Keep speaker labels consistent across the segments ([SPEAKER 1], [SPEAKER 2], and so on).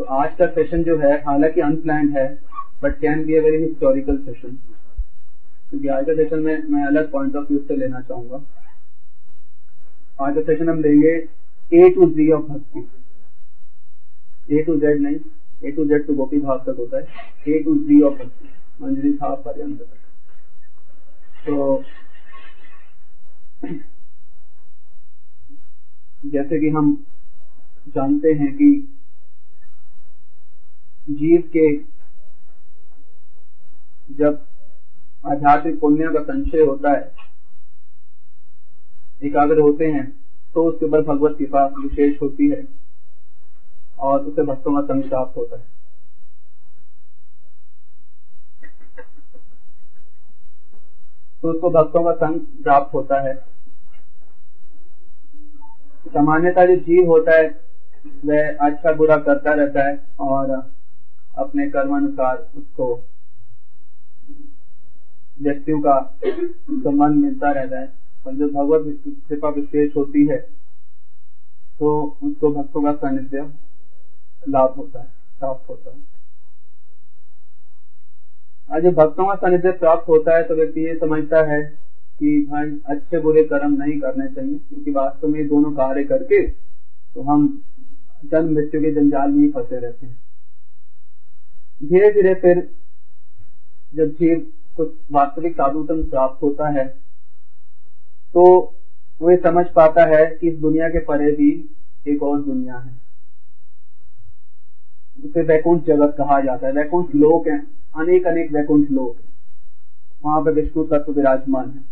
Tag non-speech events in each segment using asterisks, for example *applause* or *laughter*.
[SPEAKER 1] तो आज का सेशन जो है, हालाँकि अनप्लान है but can be a very historical session क्योंकि आज का सेशन में, मैं अलग पॉइंट ऑफ़ व्यू से लेना चाहूँगा। आज का सेशन हम लेंगे ए टू जी ऑफ़ भक्ति ए टू जेड नहीं ए टू जेड तो गोपी भाव तक होता है। ए टू जी ऑफ़ भक्ति मंजरी भाव पर्यंत तक। तो जैसे कि हम जानते हैं कि जीव के जब आध्यात्मिक पुण्य का संचय होता है, एकाग्र होते हैं तो उसके ऊपर भगवत कृपा विशेष होती है और उसे भक्तों का संग प्राप्त होता है। तो उसको भक्तों का संग प्राप्त होता है। सामान्यता जो जीव होता है, वह अच्छा बुरा करता रहता है और अपने कर्म अनुसार उसको व्यक्तियों का संबंध मिलता रहता है। और जब भगवत कृपा विशेष होती है तो उसको भक्तों का सानिध्य लाभ होता है, प्राप्त होता है। आज जब भक्तों का सानिध्य प्राप्त होता है तो व्यक्ति ये समझता है कि भाई, अच्छे बुरे कर्म नहीं करने चाहिए, क्योंकि वास्तव में दोनों कार्य करके तो हम जन्म मृत्यु के जंजाल में ही फंसे रहते हैं। धीरे धीरे फिर जब जीव कुछ वास्तविक साधुतम प्राप्त होता है तो वो समझ पाता है कि इस दुनिया के परे भी एक और दुनिया है। उसे वैकुंठ जगत कहा जाता है। वैकुंठ लोक है। अनेक अनेक वैकुंठ लोक है। वहाँ पर विष्णु तत्व विराजमान है।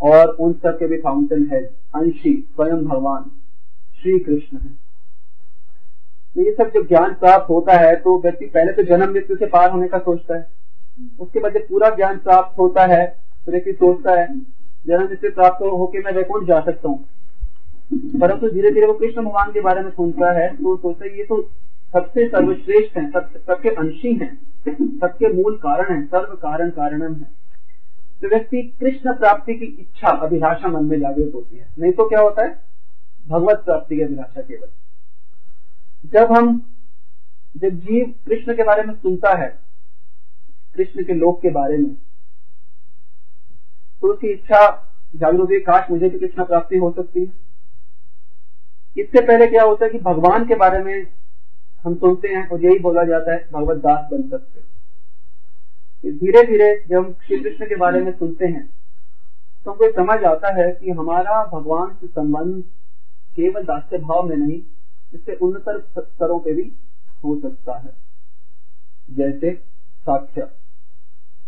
[SPEAKER 1] और उन सब के भी फाउंटेन है। अंशी, स्वयं भगवान, श्री कृष्ण है। तो ये सब जब ज्ञान प्राप्त होता है तो व्यक्ति पहले तो जन्म मृत्यु से पार होने का सोचता है। उसके बाद जब पूरा ज्ञान प्राप्त होता है तो व्यक्ति सोचता है, जन्म मृत्यु प्राप्त होकर मैं वैकुंठ जा सकता हूँ। परंतु धीरे धीरे वो कृष्ण भगवान के बारे में सुनता है तो सोचता है, ये तो सबसे सर्वश्रेष्ठ है सबके अंशी हैं, सबके मूल कारण है, सर्व कारण कारणम है। तो व्यक्ति कृष्ण प्राप्ति की इच्छा, अभिलाषा मन में जागृत होती है। नहीं तो क्या होता है? भगवत प्राप्ति की अभिलाषा केवल। जब हम, जब जीव कृष्ण के बारे में सुनता है, कृष्ण के लोक के बारे में तो उसकी इच्छा जागरूक होती है, काश मुझे भी कृष्ण प्राप्ति हो सकती है। इससे पहले क्या होता है कि भगवान के बारे में हम सुनते हैं और यही बोला जाता है, भगवत दास बन सकते धीरे धीरे जब हम श्री कृष्ण के बारे में सुनते हैं तो हमको समझ आता है कि हमारा भगवान से संबंध केवल दास्य भाव में नहीं इससे उन्नतर स्तरों पे भी हो सकता है। जैसे साक्ष्य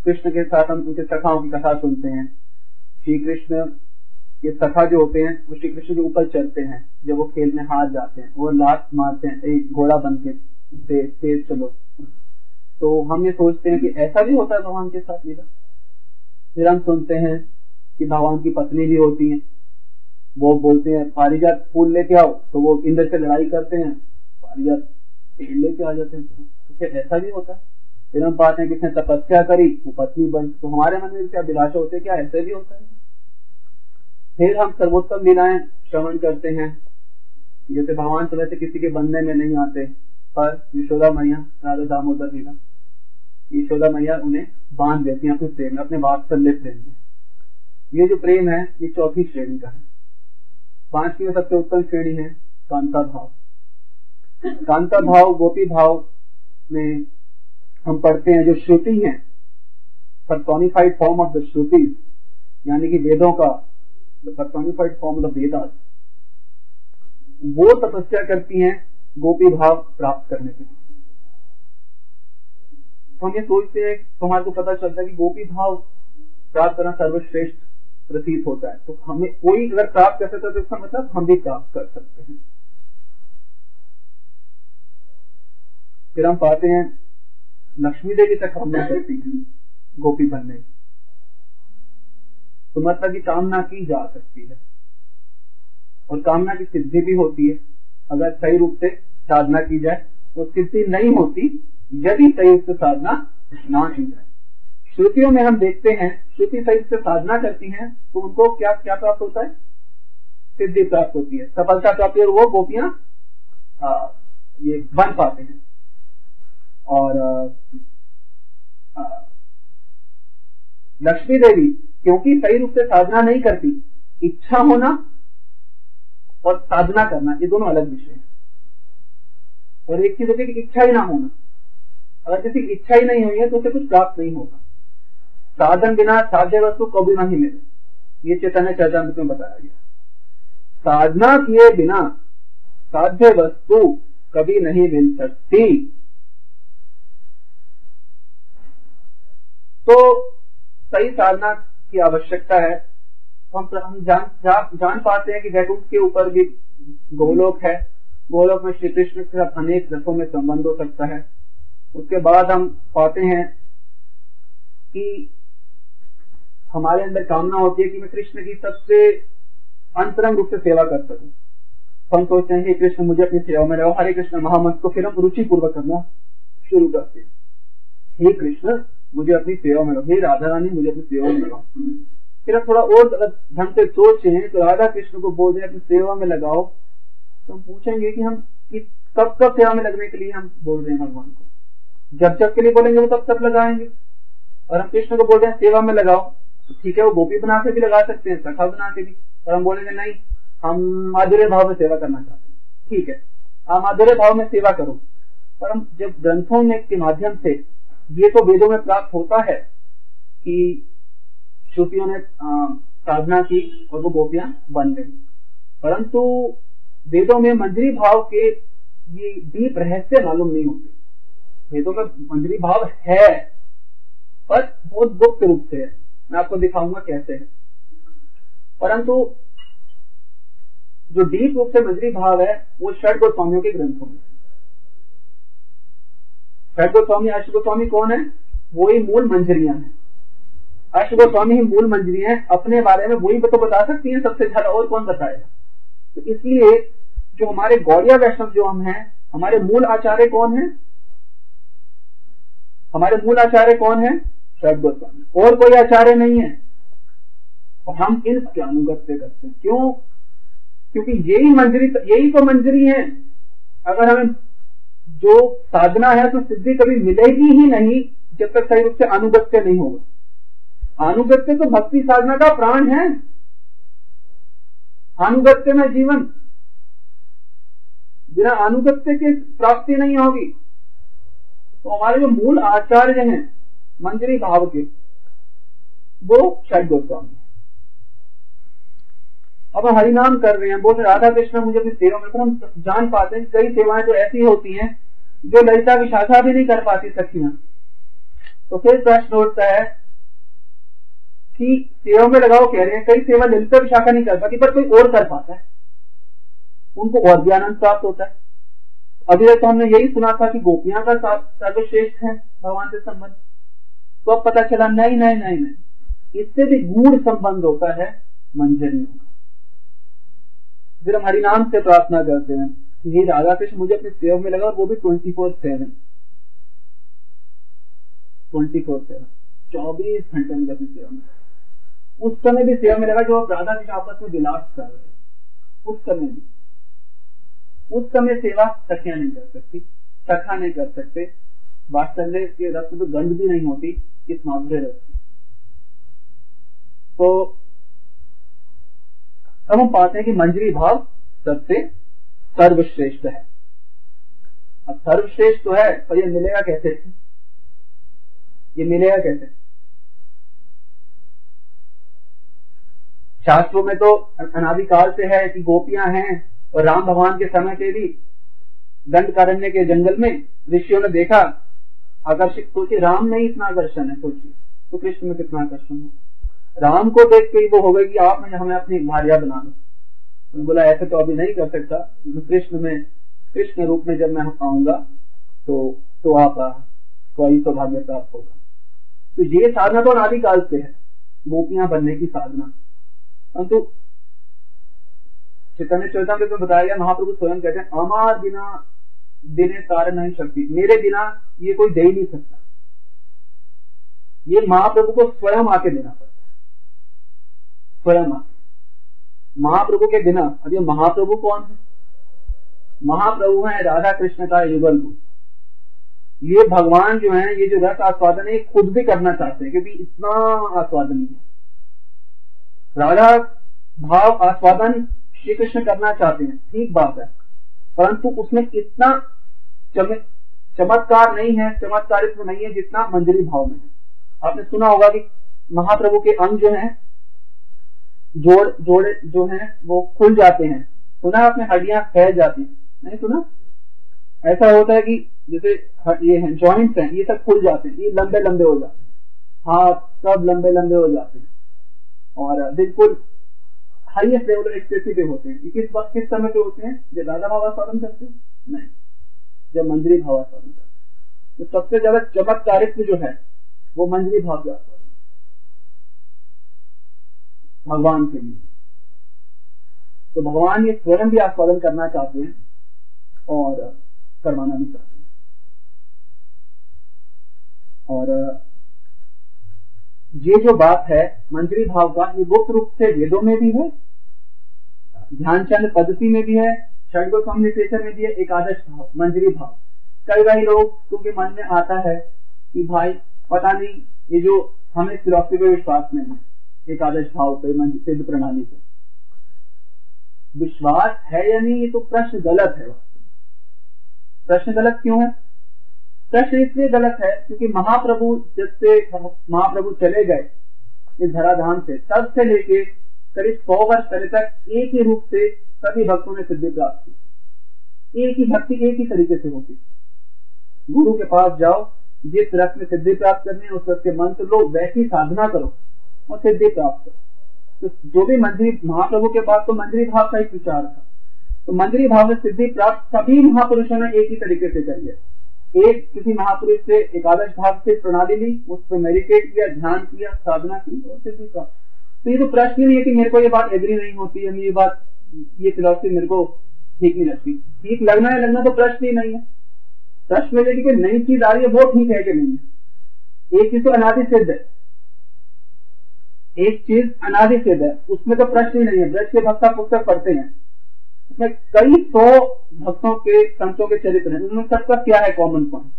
[SPEAKER 1] कृष्ण के साथ हम उनके सखाओं की कथा सुनते हैं। श्री कृष्ण ये सखा जो होते हैं, वो श्री कृष्ण के ऊपर चढ़ते हैं। जब वो खेल में हार जाते हैं, वो लात मारते हैं एक घोड़ा बन के तेज तेज चलो। तो हम ये सोचते हैं कि ऐसा भी होता है भगवान के साथ लीला फिर हम सुनते हैं कि भगवान की पत्नी भी होती है। वो बोलते हैं पारिजात फूल लेके आओ। तो वो इंद्र से लड़ाई करते हैं। पारिजात पेड़ लेके आ जाते हैं। तो क्या ऐसा भी होता है? फिर हम पाते हैं किसने तपस्या करी, वो पत्नी बन तो हमारे मन में क्या विलाशा होते क्या ऐसे भी होता है? फिर हम सर्वोत्तम लीलाएँ श्रवण करते हैं। जैसे भगवान तो वैसे किसी के बनने में नहीं आते, पर यशोदा मैया, राधा दामोदर लीला, यशोदा मैया उन्हें बाँध देती हैं, अपने प्रेम में, अपने वात्सल्य प्रेम में ये जो प्रेम है, ये चौथी श्रेणी का है। पांचवी में सबसे उत्तम श्रेणी है कांता भाव। कांता भाव गोपी भाव में हम पढ़ते हैं जो श्रुति है personified form of the Shruti यानी कि वेदों का the form of the Vedas, वो तपस्या करती हैं गोपी भाव प्राप्त करने के लिए। तो हम ये सोचते हैं तो हमारे को पता चलता है कि गोपी भाव प्राप्त करना सर्वश्रेष्ठ प्रतीत होता है। तो हमें कोई अगर प्राप्त कर सकता है तो इसका मतलब हम भी प्राप्त कर सकते हैं। फिर हम पाते हैं, लक्ष्मी देवी तक कामना करती है गोपी बनने की तो मतलब की कामना की जा सकती है। और कामना की सिद्धि भी होती है। अगर सही रूप से साधना की जाए तो सिद्धि नहीं होती, यदि सही रूप से साधना ना की जाए। श्रुतियों में हम देखते हैं, श्रुति सही से साधना करती हैं तो उनको क्या क्या प्राप्त होता है? सिद्धि प्राप्त होती है। सफलता प्राप्त और वो गोपियाँ ये बन पाते हैं। और लक्ष्मी देवी, क्योंकि सही रूप से साधना नहीं करती, इच्छा होना और साधना करना, ये दोनों अलग विषय है। और एक चीज़ होती है कि इच्छा ही ना होना। अगर किसी की इच्छा ही नहीं हुई है तो उसे कुछ प्राप्त नहीं होगा। साधन बिना साध्य वस्तु कभी नहीं मिले। ये चैतन्य चर्चा में बताया गया। साधना किए बिना साध्य वस्तु कभी नहीं मिल सकती। तो सही साधना की आवश्यकता है। हम हम जान जान पाते हैं कि वैकुंठ के ऊपर भी गोलोक है। गोलोक में श्री कृष्ण के साथ अनेक रसों में संबंध हो सकता है। उसके बाद हम पाते हैं कि हमारे अंदर कामना होती है कि मैं कृष्ण की सबसे अंतरंग रूप से सेवा कर सकूँ। हम सोचते हैं कृष्ण, मुझे अपनी सेवा में लगाओ हरे कृष्ण, महामंत्र को फिर हम रुचि पूर्वक करना शुरू करते हैं। हे कृष्ण, मुझे अपनी सेवा में लगाओ हे राधा रानी, मुझे अपनी सेवा में लगाओ फिर हम थोड़ा और ढंग से सोचे तो राधा कृष्ण को बोल रहे अपनी सेवा में लगाओ। तो हम पूछेंगे कि हम कब कब सेवा में लगने के लिए हम बोल रहे हैं भगवान को? जब जब के लिए बोलेंगे, वो तब तब लगाएँगे। और हम कृष्ण को बोल रहे हैं, सेवा में लगाओ। ठीक है, वो गोपी बना के भी लगा सकते हैं, सखा बना के भी। और हम बोलेंगे, नहीं, हम माधुर्य भाव में सेवा करना चाहते हैं। ठीक है, आप माधुर्य भाव में सेवा करो। पर हम जब ग्रंथों में के माध्यम से ये तो वेदों में प्राप्त होता है कि श्रुतियों ने साधना की और वो गोपियाँ बन गई। परंतु वेदों में मंजरी भाव के ये डीप रहस्य मालूम नहीं होते। वेदों में मंजरी भाव है, पर बहुत गुप्त रूप से है। मैं आपको दिखाऊँगा कैसे है। परंतु जो डीप रूप से मंजरी भाव है, वो षड गोस्वामियों के ग्रंथों में षड गोस्वामी, अष्ट गोस्वामी कौन है? वो ही मूल मंजरियाँ हैं। अष्ट गोस्वामी ही मूल मंजरी हैं। अपने बारे में वही तो बता सकती हैं, सबसे ज़्यादा और कौन बताएगा? तो इसलिए जो हमारे गौरिया वैष्णव जो हम हैं, हमारे मूल आचार्य कौन है? हमारे मूल आचार्य कौन है? षड गोस्वामी, और कोई आचार्य नहीं है। और हम इन अनुगत से करते हैं। क्यों? क्योंकि यही मंजरी, यही तो मंजरी है। अगर हमें जो साधना है तो सिद्धि कभी मिलेगी ही नहीं, जब तक सही रूप से अनुगत्य नहीं होगा। अनुगत्य तो भक्ति साधना का प्राण है। अनुगत्य में जीवन। बिना अनुगत्य की प्राप्ति नहीं होगी। तो हमारे जो मूल आचार्य हैं मंजरी भाव के, वो षड गोस्वामी अब हम हरिनाम कर रहे हैं, बोल राधा कृष्ण मुझे अपनी सेवा में हम जान पाते हैं? कई सेवाएँ तो ऐसी होती हैं, जो ललिता की शाखा भी नहीं कर पाती सखियाँ। तो फिर प्रश्न उठता है कि सेवा में लगाओ कह रहे हैं, कई सेवा ललिता की शाखा नहीं कर पाती, पर कोई और कर पाता है। उनको और भी आनंद प्राप्त होता है। अभी तक तो हमने यही सुना था कि गोपियाँ का सर्वश्रेष्ठ है, भगवान से संबंध। तो अब पता चला, नहीं नहीं नहीं नहीं। इससे भी गूढ़ संबंध होता है मंजरियों का। फिर हम हरिनाम से प्रार्थना करते हैं कि हे राधा कृष्ण मुझे अपने सेवा में लगा और वो भी twenty four seven twenty four seven चौबीस घंटे मुझे अपनी सेवा में उस समय भी सेवा में लगा जो आप राधा कृष्ण आपस में विलास कर रहे उस समय भी। उस समय सेवा सखिया नहीं कर सकती सखा नहीं कर सकते। वात्सल्य के रस में तो गंध भी नहीं होती इस माधुर्य रस की तो अब हम पाते हैं कि मंजरी भाव सबसे सर्वश्रेष्ठ है। अब सर्वश्रेष्ठ तो है, पर ये मिलेगा कैसे? ये मिलेगा कैसे? शास्त्रों में तो अनादिकाल से है कि गोपियाँ हैं, और राम भगवान के समय से भी दंड कारण्य के जंगल में ऋषियों ने देखा आकर्षित, सोचिए, राम में इतना आकर्षण है, सोचिए तो कृष्ण में कितना आकर्षण होगा। राम को देख के वो हो गई कि आप हमें अपनी भारिया बना लो उन्होंने बोला, ऐसे तो अभी नहीं कर सकता कृष्ण में, कृष्ण रूप में जब मैं आऊँगा तो तो आप तो आई सौभाग्य प्राप्त होगा। तो ये साधना तो अनादिकाल से है, गोपियाँ बनने की साधना। परंतु चैतन्य चौथा में बताया गया, महाप्रभु स्वयं कहते हैं अमार बिना देने कारण नहीं शक्ति। मेरे बिना ये कोई दे ही नहीं सकता। ये महाप्रभु को स्वयं आके देना पड़ता है। स्वयं आके। महाप्रभु के बिना। अब ये महाप्रभु कौन है? महाप्रभु है राधा कृष्ण का युगल रूप ये भगवान जो है, ये जो रस आस्वादन है खुद भी करना चाहते हैं, क्योंकि इतना आस्वादन है। राधा भाव आस्वादन श्री कृष्ण करना चाहते हैं। ठीक बात है। परंतु उसमें इतना चमत्कार नहीं है, चमत्कारित्व नहीं है जितना मंजरी भाव में है। आपने सुना होगा कि महाप्रभु के अंग जो हैं, जोड़ जोड़े जो हैं, वो खुल जाते हैं। सुना आपने? हड्डियाँ फैल जाती हैं। नहीं सुना? ऐसा होता है कि जैसे ये हैं जॉइंट्स हैं, ये सब खुल जाते हैं, ये लंबे लंबे हो जाते हैं। हाथ सब लंबे लंबे हो जाते हैं। और बिल्कुल हाईएस्ट लेवल एक्सप्रेसिव पे होते हैं। किस बात किस समय पे होते हैं? जब राधा भाव आस्वादन करते हैं? नहीं। जब मंजरी भाव आस्वादन करते हैं। तो सबसे ज़्यादा चमत्कारित्व जो है, वो मंजरी भाव के आस्वादन। भगवान के लिए। तो भगवान ये स्वयं भी आस्वादन करना चाहते हैं और करवाना भी चाहते हैं। और ये जो बात है मंजरी भाव का ये गुप्त रूप से वेदों में भी है, ध्यानचंद पद्धति में भी है षड लिटरेचर में भी है, एकादश भाव मंजरी भाव। कई कई लोग क्योंकि मन में आता है कि भाई, पता नहीं, ये जो हमें फिलोसफी पे विश्वास नहीं है, एकादश भाव पे सिद्ध प्रणाली पे। विश्वास है या नहीं, ये तो प्रश्न गलत है। प्रश्न गलत क्यों है? प्रश्न इसलिए गलत है क्योंकि महाप्रभु जब से महाप्रभु चले गए इस धराधाम से, तब से लेके करीब सौ वर्ष पहले तक एक ही रूप से सभी भक्तों ने सिद्धि प्राप्त की। एक ही भक्ति एक ही तरीके से होती गुरु के पास जाओ, जिस रस में सिद्धि प्राप्त करनी है, उस रस के मंत्र लो, वैसी साधना करो और सिद्धि प्राप्त करो। तो जो भी मंदिर, महाप्रभु के पास तो मंदिर भाव का एक विचार था। तो मंदिर भाव में सिद्धि प्राप्त सभी महापुरुषों ने एक ही तरीके से करी है। एक किसी महापुरुष से एकादश भाव से प्रणाली ली, उस पर मेडिटेट किया, ध्यान किया, साधना की और सिद्धि प्राप्त तो ये तो प्रश्न ही नहीं है कि मेरे को ये बात एग्री नहीं होती है ये बात, ये फिलोसफी मेरे को ठीक नहीं लगती। ठीक लगना है लगना तो प्रश्न ही नहीं है। प्रश्न में कि कोई नई चीज़ आ रही है, वो ठीक है कि नहीं है? एक चीज़ तो अनादि सिद्ध है। एक चीज़ अनादि सिद्ध है, उसमें तो प्रश्न ही नहीं है। ब्रज के भक्ता पुस्तक पढ़ते हैं। उसमें कई सौ भक्तों के, संतों के चरित्र हैं। उनमें सबका क्या है कॉमन पॉइंट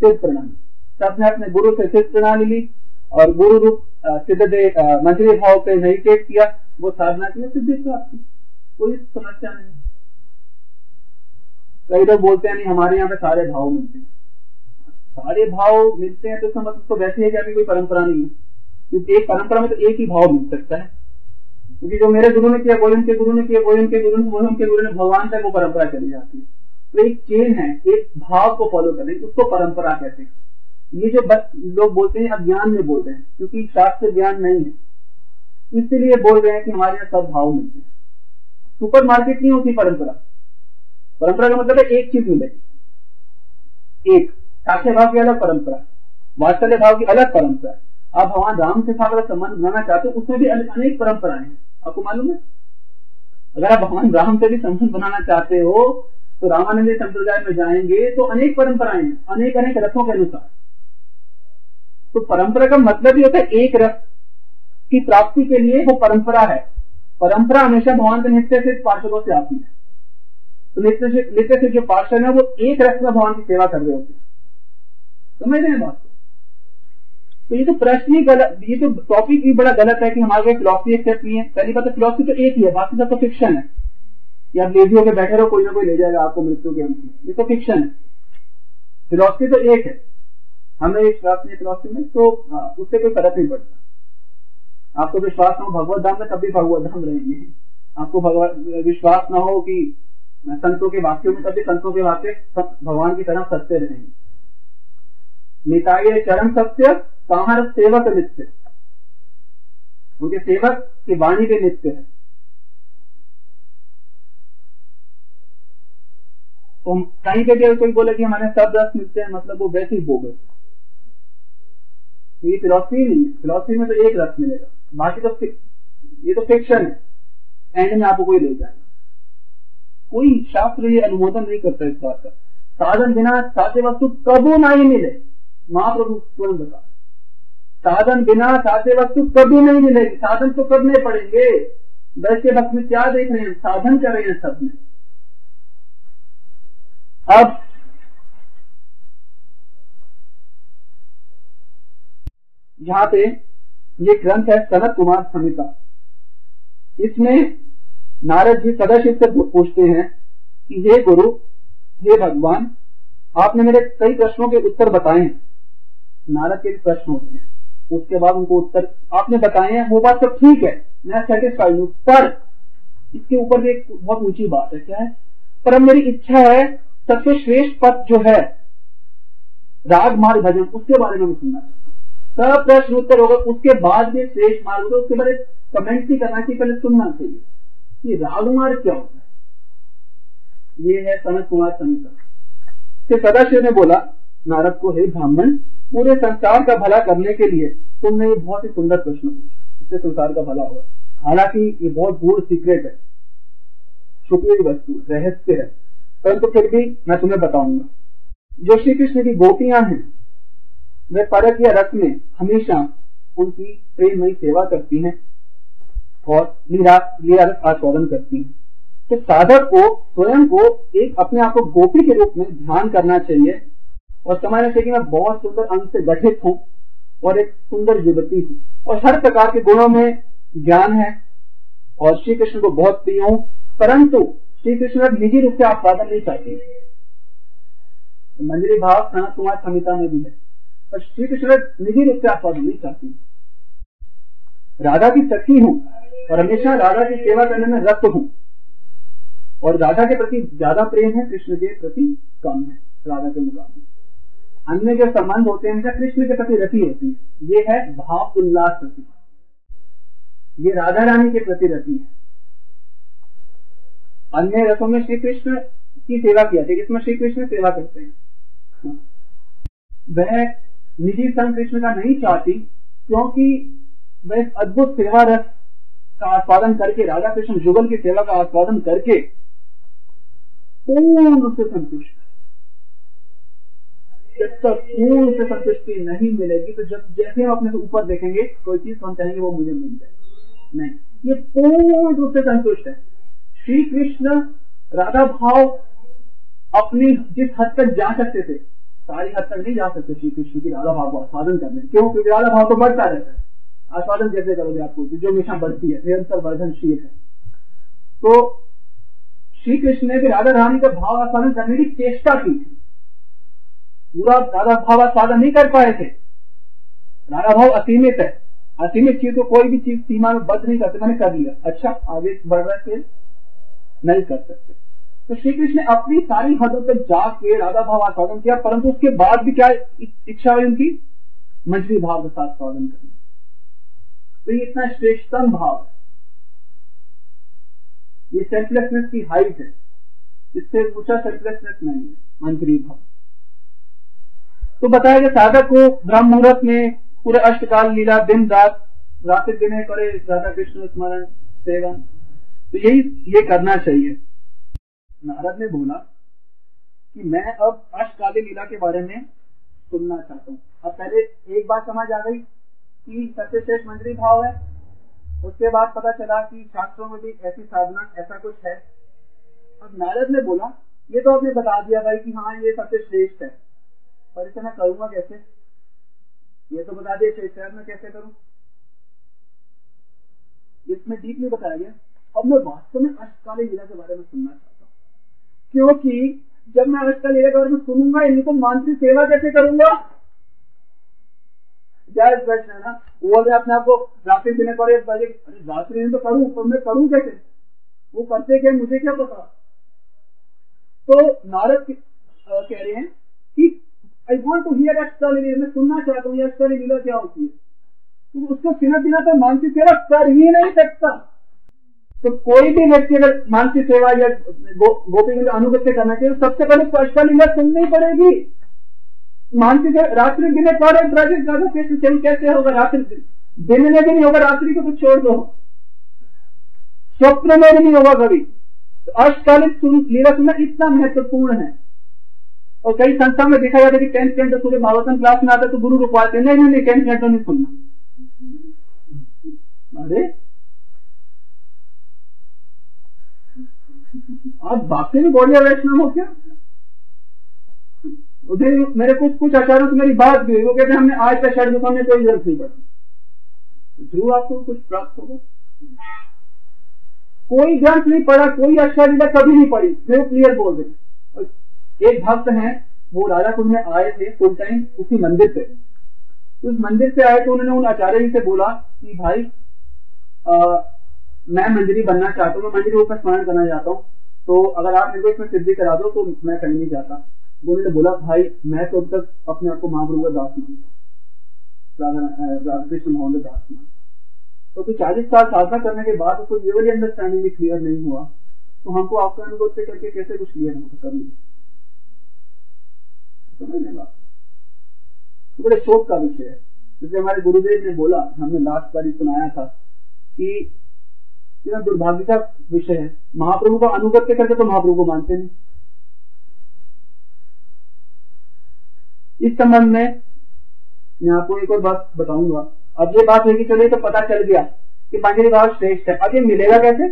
[SPEAKER 1] सिद्ध प्रणाली। सबने अपने गुरु से सिद्ध प्रणाली ली और गुरु रूप सिद्ध दे मंत्री भाव पे मेडिटेट किया, वो साधना की सिद्धि प्राप्त कोई समस्या नहीं। कई लोग बोलते हैं, नहीं, हमारे यहाँ पे सारे भाव मिलते हैं। सारे भाव मिलते हैं तो मतलब तो वैसे है कि अभी कोई परंपरा नहीं है। क्योंकि एक परंपरा में तो एक ही भाव मिल सकता है। क्योंकि जो मेरे गुरु ने किया वो उनके गुरु ने किया वो उनके गुरु ने वो उनके गुरु ने, भगवान तक वो परंपरा चली जाती है। तो एक चेन है, एक भाव को फॉलो करने उसको परंपरा कहते हैं। ये जो लोग बोलते हैं अज्ञान में बोल रहे हैं, क्योंकि शास्त्र ज्ञान नहीं है। इसलिए बोल रहे हैं कि हमारे यहाँ सब भाव मिलते हैं। सुपर मार्केट नहीं होती परंपरा। परंपरा का मतलब है एक चीज़ मिलेगी एक साक्ष्य भाव की अलग परंपरा। वात्सल्य भाव की अलग परंपरा। आप भगवान राम से साथ अगर संबंध बनाना चाहते हो, उसमें भी अनेक परंपराएँ हैं। आपको मालूम है? अगर आप भगवान राम से भी संबंध बनाना चाहते हो तो रामानंदी संप्रदाय में जाएँगे तो अनेक परंपराएँ हैं, अनेक अनेक रथों के अनुसार। तो परंपरा का मतलब ही होता है एक रथ की प्राप्ति के लिए वो परंपरा है। परंपरा हमेशा भगवान के नित्य से पार्षदों से आती है। तो नित्य से नित्य से जो पार्षद है, वो एक रथ में भगवान की सेवा कर रहे होते हैं। समझ रहे हैं बात? तो ये तो प्रश्न ही गलत, ये तो टॉपिक भी बड़ा गलत है कि हमारे फिलोसफी एक्सेप्ट नहीं है। पहली बात तो फिलोसफी तो एक ही है, बाकी सब तो फिक्शन है। या लेजी होकर बैठे रहो, कोई ना कोई ले जाएगा आपको मृत्यु के अंत ये तो फिक्शन है। फिलोसफी तो एक है। हमें विश्वास नहीं फिलोसफी में तो उससे कोई फ़र्क नहीं पड़ता। आपको विश्वास ना हो, भगवत धाम में तब भी भगवत धाम रहेंगे। आपको भगवत, विश्वास ना हो कि संतों के वाक्यों में तभी संतों के वाक्य भगवान की तरह सत्य रहेंगे। निताई चरण सत्य कहा सेवक नित्य। उनके सेवक की वाणी के नित्य है। तो कहीं पे भी कोई बोले कि हमारे सब रस मिलते हैं मतलब वो वैसे ही बोगस ये फिलोसफी नहीं है। फिलोसफी में तो एक रस मिलेगा। बाकी तो ये तो फिक्शन है। एंड में आपको कोई ले जाएगा। कोई शास्त्र ये अनुमोदन नहीं करता इस बात का। साधन बिना साध्य वस्तु कबू ना ही मिले। महाप्रभु स्वयं बता साधन बिना साधे वस्तु कभी नहीं मिलेगी। साधन तो करने पड़ेंगे। वैसे वक्त में क्या देख रहे हैं? साधन कर रहे हैं सब में। अब यहाँ पे ये ग्रंथ है सनत कुमार संहिता इसमें नारद जी सदस्य से पूछते हैं कि, हे गुरु, हे भगवान, आपने मेरे कई प्रश्नों के उत्तर बताए हैं। नारद के प्रश्न होते हैं। उसके बाद उनको उत्तर आपने बताए हैं, वो बात सब ठीक है, मैं सेटिस्फाइड हूँ, पर इसके ऊपर भी एक बहुत ऊँची बात है, क्या है? पर अब मेरी इच्छा है सबसे श्रेष्ठ पद जो है राग मार्ग भजन, उसके बारे में सुनना चाहता हूँ। सब प्रश्न उत्तर होगा, उसके बाद भी श्रेष्ठ मार्ग होगा, उसके बारे कमेंट नहीं करना चाहिए पहले सुनना चाहिए। कि राग मार्ग क्या होता है? ये है सनत कुमार संहिता सदाशिव ने बोला नारद को, हे ब्राह्मण, पूरे संसार का भला करने के लिए तुमने ये बहुत ही सुंदर प्रश्न पूछा। इससे संसार का भला होगा। हालाँकि ये बहुत गूढ़ सीक्रेट है। छुपी वस्तु, रहस्य है। परंतु फिर भी मैं तुम्हें बताऊँगा। जो श्री कृष्ण की गोपियाँ हैं, वे परक या रथ में हमेशा उनकी प्रेमयी सेवा करती हैं और लीला लीला आस्वादन करती हैं। तो साधक को, स्वयं को एक अपने आप को गोपी के रूप में ध्यान करना चाहिए। और चाहिए कि मैं बहुत सुंदर अंग से गठित हूँ और एक सुंदर युवती हूँ। और हर प्रकार के गुणों में ज्ञान है और श्री कृष्ण को बहुत प्रिय हूँ। परंतु श्री कृष्ण निजी रूप से आस्वादन नहीं चाहते। मंजरी भाव सनत कुमार संहिता में भी है। पर श्री कृष्ण निजी रूप से आस्वादन नहीं चाहती। राधा की सखी हूँ और हमेशा राधा की सेवा करने में रक्त हूँ। और राधा के प्रति ज़्यादा प्रेम है, कृष्ण के प्रति कम है, राधा के मुकाबले। अन्य जो संबंध होते हैं हमेशा कृष्ण के प्रति रति होती है। ये है भाव उल्लास रति। ये राधा रानी के प्रति रति है। अन्य रसों में श्री कृष्ण की सेवा किया था जिसमें श्री कृष्ण सेवा करते हैं। वह निजी संघ कृष्ण का नहीं चाहती, क्योंकि वह अद्भुत सेवा रस का आस्वादन करके, राधा कृष्ण जुगल की सेवा का आस्वादन करके पूर्ण रूप से संतुष्ट जब तक पूर्ण से संतुष्टि नहीं मिलेगी तो जब जैसे हम अपने ऊपर देखेंगे, कोई चीज़ हम चाहेंगे वो मुझे मिल जाए। नहीं। ये पूर्ण रूप से संतुष्ट है। श्री कृष्ण राधा भाव अपनी जिस हद तक जा सकते थे, सारी हद तक नहीं जा सकते श्री कृष्ण की राधा भाव को आस्वादन करने। क्यों? क्योंकि राधा भाव तो बढ़ता रहता है। आस्वादन कैसे करोगे आपको जो हमेशा बढ़ती है, निरंतर वर्धनशील है। तो श्री कृष्ण ने भी राधा रानी का भाव आस्वादन करने की चेष्टा की थी। पूरा राधा भाव आस्वादन नहीं कर पाए थे। राधा भाव असीमित है। असीमित चीज़ को कोई भी चीज़ सीमा में बंद नहीं करते मैंने कर लिया अच्छा आगे बढ़ रहे थे नहीं कर सकते। तो श्री कृष्ण ने अपनी सारी हदों तक जाके राधा भाव आस्वादन किया, परंतु उसके बाद भी क्या इच्छा हुई उनकी? मंजरी भाव के साथ साधन करना। तो ये इतना श्रेष्ठतम भाव है। ये सेल्फलेसनेस की हाइट है। इससे ऊँचा सेल्फलेसनेस नहीं है मंजरी भाव। तो बताया गया साधक को ब्रह्म मुहूर्त में पूरे अष्टकाल, लीला, दिन, रात, रात्रि दिन करे, राधा कृष्ण, स्मरण, सेवन। तो यही, ये करना चाहिए। नारद ने बोला कि मैं अब अष्टकाली लीला के बारे में सुनना चाहता हूँ। अब पहले एक बात समझ आ गई कि सबसे श्रेष्ठ मंत्री भाव है। उसके बाद पता चला कि शास्त्रों में भी ऐसी साधना, ऐसा कुछ है। अब नारद ने बोला, ये तो आपने बता दिया भाई कि हाँ ये सबसे श्रेष्ठ है। पर मैं करूँगा कैसे? ये तो बता दिया शेषराज में कैसे करूँ? इसमें डीपली बताया गया। अब मैं वास्तव में अष्टकाली लीला के बारे में सुनना चाहता हूँ। क्योंकि जब मैं अष्टकाल लीला के बारे में सुनूँगा इन्हीं को मानसिक सेवा कैसे करूँगा? जायज़ प्रश्न है ना? वो अपने आप को रात्रि दिन पर अरे, रात्रि तो करूँ, पर मैं करूँ कैसे? वो करते क्या मुझे क्या पता? तो नारद कह रहे हैं कि I want to hear Leela मैं सुनना चाहता हूँ अष्टकाली लीला क्या होती है? तो उसको सिना बिना तो मानसिक सेवा कर ही नहीं सकता। तो कोई भी व्यक्ति अगर मानसिक सेवा या गो, गोपी अनुगत्य करना चाहिए तो सबसे पहले अष्टकाल लीला सुननी पड़ेगी। मानसिक रात्रि दिन पर कृष्ण कैसे होगा रात्रि? दिन में भी नहीं होगा रात्रि को कुछ छोड़ दो। स्वप्न में भी नहीं होगा कभी। तो अष्टकालिक लीला सुनना इतना महत्वपूर्ण है। और कई संस्था में देखा जाता है कि टेंथ कैंटो सुबह भागवतम क्लास में आता तो गुरु रुकवाते नहीं नहीं टेंथ कैंटो नहीं सुनना। अरे। आप बाकी में गौड़िया वैष्णव हो क्या? उधर मेरे कुछ कुछ आचार्यों से मेरी बात भी वो कहते हमने आज का षड हमने कोई ज़रूरत नहीं पड़ा ज़रूर आपको कुछ प्राप्त होगा। कोई ग्रंथ नहीं पढ़ा, कोई अक्षर कभी नहीं पढ़ी, फिर क्लियर बोल रहे एक भक्त हैं वो राजा कुंड में आए थे फुल टाइम उसी मंदिर से। उस मंदिर से आए तो उन्होंने उन आचार्य जी से बोला कि भाई आ, मैं मंदिरी बनना चाहता हूँ मैं मंदिर ऊपर स्मरण करना चाहता हूँ। तो अगर आप मेरे को इसमें सिद्धि करा दो तो मैं कहीं नहीं जाता। उन्होंने बोला भाई मैं तो अब तक अपने आप को महाप्रभु का दास मानता कृष्ण मोहन दास मानता तो फिर चालीस साल साधना करने के बाद उसको ये वाली अंडरस्टैंडिंग भी क्लियर नहीं हुआ। तो हमको आपका अनुभव से करके कैसे कुछ क्लियर तो बड़े शोक का विषय है। जैसे हमारे गुरुदेव ने बोला, हमने लास्ट बार सुनाया था कि कितना दुर्भाग्य का विषय है। महाप्रभु का अनुगत्य करके तो महाप्रभु को मानते नहीं। इस संबंध में मैं आपको एक और बात बताऊँगा। अब ये बात होगी चलिए तो पता चल गया कि मंजरी भाव श्रेष्ठ है। अब ये मिलेगा कैसे?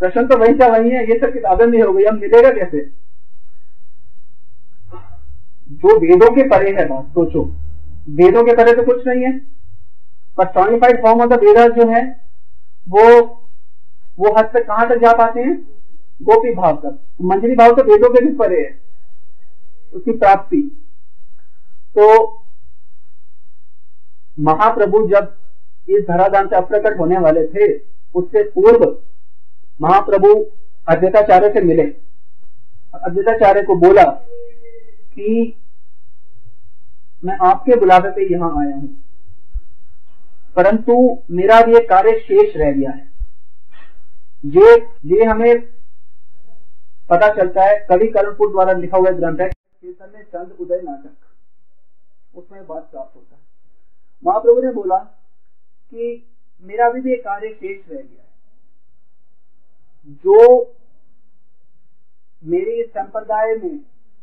[SPEAKER 1] प्रश्न तो वही का वही है, ये सब किताबें में हो गई, अब मिलेगा कैसे? जो वेदों के परे है बात, सोचो। वेदों के परे तो कुछ नहीं है। Personified form of the Veda जो है, वो वो हद तक कहाँ तक जा पाते हैं? गोपी भाव तक। मंजरी भाव तो वेदों के भी परे है। उसकी प्राप्ति। तो महाप्रभु जब इस धराधाम से अप्रकट होने वाले थे, उससे पूर्व महाप्रभु अद्वैताचार्य से मिले। अद्वैताचार्य को बोला कि मैं आपके बुलावे पे यहाँ आया हूँ। परंतु मेरा ये कार्य शेष रह गया है। ये ये हमें पता चलता है, कवि करणपुर द्वारा लिखा हुआ ग्रंथ है चैतन्य चंद उदय नाटक। उसमें बात प्राप्त होता है। महाप्रभु ने बोला कि मेरा भी एक कार्य शेष रह गया है। जो मेरे संप्रदाय में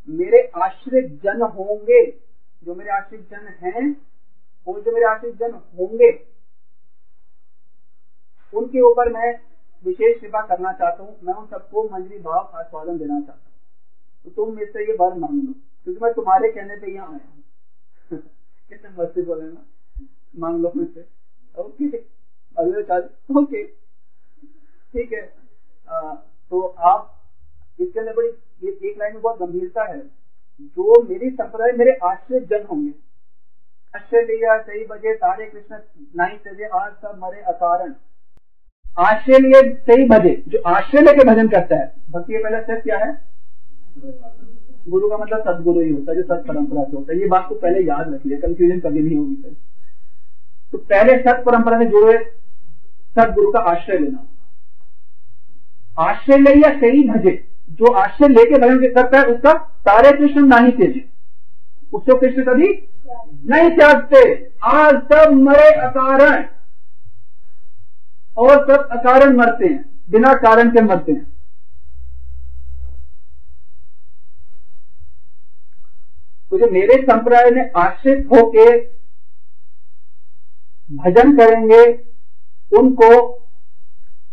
[SPEAKER 1] मेरे आश्रित जन होंगे जो मेरे आश्रित जन हैं और जो मेरे आश्रित जन होंगे उनके ऊपर मैं विशेष कृपा करना चाहता हूँ। मैं उन सबको मंजरी भाव आस्वादन देना चाहता हूँ। तो तुम मेरे से ये वर मांग लो क्योंकि मैं तुम्हारे कहने पे यहाँ आया हूँ। *laughs* कितने मस्ती बोले ना? मांग लो मुझसे। ओके अगले चार्ज ओके। ठीक है। आ, तो आप इसके अंदर बड़ी एक लाइन में बहुत गंभीरता है। जो मेरी संप्रदाय मेरे आश्रय जन होंगे। आश्रय सही बजे तारे कृष्ण नहीं सजे आज सब मरे अकारण। आश्रय सही भजे जो आश्रय लेके भजन करता है, भक्ति का पहला स्टेप क्या है? गुरु का मतलब सदगुरु ही होता है, जो सत परंपरा से होता है। ये बात को पहले याद रखिए कंफ्यूजन कभी नहीं होगी सर तो पहले सत परंपरा से जुड़े सदगुरु का आश्रय लेना। आश्रय ले या सही भजे। जो आश्रय लेके भजन करता है, उसका तारे कृष्ण नहीं तेजे। उसको कृष्ण कभी? नहीं त्यागते। आज सब मरे अकारण। और सब अकारण मरते हैं। बिना कारण के मरते हैं। तो जो मेरे संप्रदाय में आश्रित होके भजन करेंगे, उनको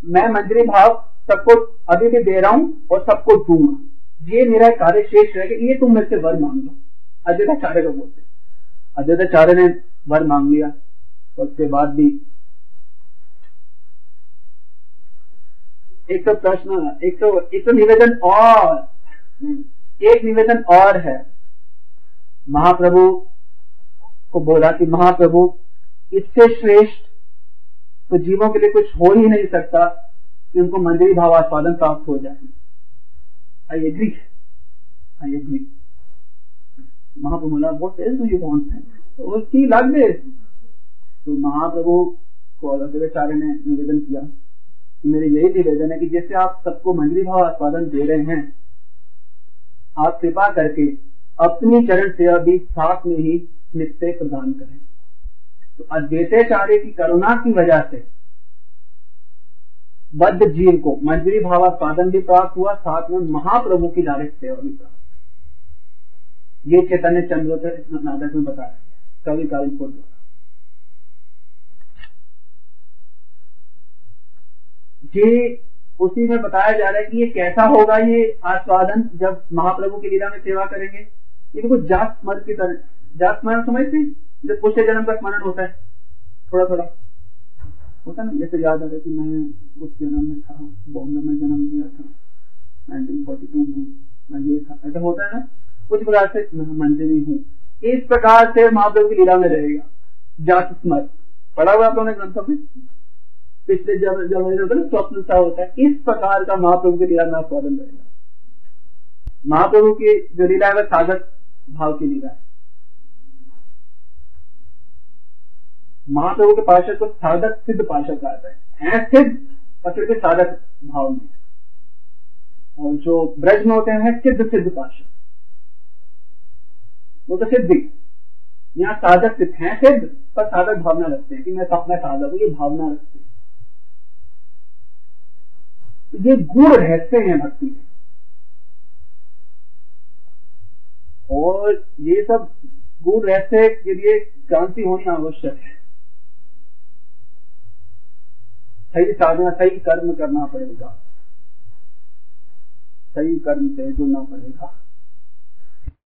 [SPEAKER 1] मैं मंजरी भाव सबको अभी भी दे रहा हूँ और सबको दूँगा। ये मेरा कार्य शेष रहेगा। ये तुम मेरे से वर मांग। लो अद्वैताचार्य को बोलते अद्वैताचार्य ने वर मांग लिया। और उसके बाद भी एक तो प्रश्न, एक तो एक तो निवेदन और, एक निवेदन और है। महाप्रभु को बोला कि महाप्रभु, इससे श्रेष्ठ तो जीवों के लिए कुछ हो ही नहीं सकता। कि उनको मंदिरी भावास्वादन प्राप्त हो जाए। I agree I agree Mahaprabhu बोला what else do you want उसकी लग दे तो महाप्रभु को अग्रचार्य ने निवेदन किया कि मेरे यही निवेदन है कि जैसे आप सबको मंदिरी भाव आस्वादन दे रहे हैं, आप कृपा करके अपनी चरण सेवा भी साथ में ही नित्य प्रदान करें। तो अद्वैताचार्य की करुणा की वजह से बद्ध जीव को, मंजरी भावास्वादन भी प्राप्त हुआ, साथ में महाप्रभु की डायरेक्ट सेवा भी प्राप्त ये चैतन्य चंद्रोदय नाटक में बताया। गया कवि कालिमपुर द्वारा। ये उसी में बताया जा रहा है कि ये कैसा होगा ये आस्वादन, जब महाप्रभु की लीला में सेवा करेंगे। ये देखो, जात स्मरण की तरह जात स्मरण समझते जब पुष्य जन्म का स्मरण होता है। थोड़ा थोड़ा होता ना, जैसे याद आ रहा है कि मैं उस जन्म में था, बॉम्बे में जन्म लिया था 1942 में मैं ये था। ऐसा होता है ना, कुछ प्रकार से मैं मंजरी हूँ। इस प्रकार से महाप्रभु की लीला में रहेगा। जात स्मरण पढ़ा हुआ आप लोगों ने ग्रंथों में? पिछले जब जब स्वप्न सा होता है। इस प्रकार का महाप्रभु की लीला में स्वादन रहेगा। महाप्रभु की जो लीला है, वह साधक भाव की लीला है। महाप्रभु के पार्षद को साधक, सिद्ध पार्षद कहता है। हैं सिद्ध फिर भी साधक भाव में। और जो ब्रज में होते हैं, सिद्ध सिद्ध पार्षद। वो तो सिद्धि यहाँ साधक सिद्ध हैं सिद्ध, पर साधक भावना रखते हैं कि मैं मैं साधक हूँ, ये भावना रखते हैं। तो ये गुण रहते हैं भक्ति में और ये सब गुण रहते के लिए क्रांति होनी आवश्यक है। सही साधना सही कर्म करना पड़ेगा। सही कर्म से जुड़ना पड़ेगा।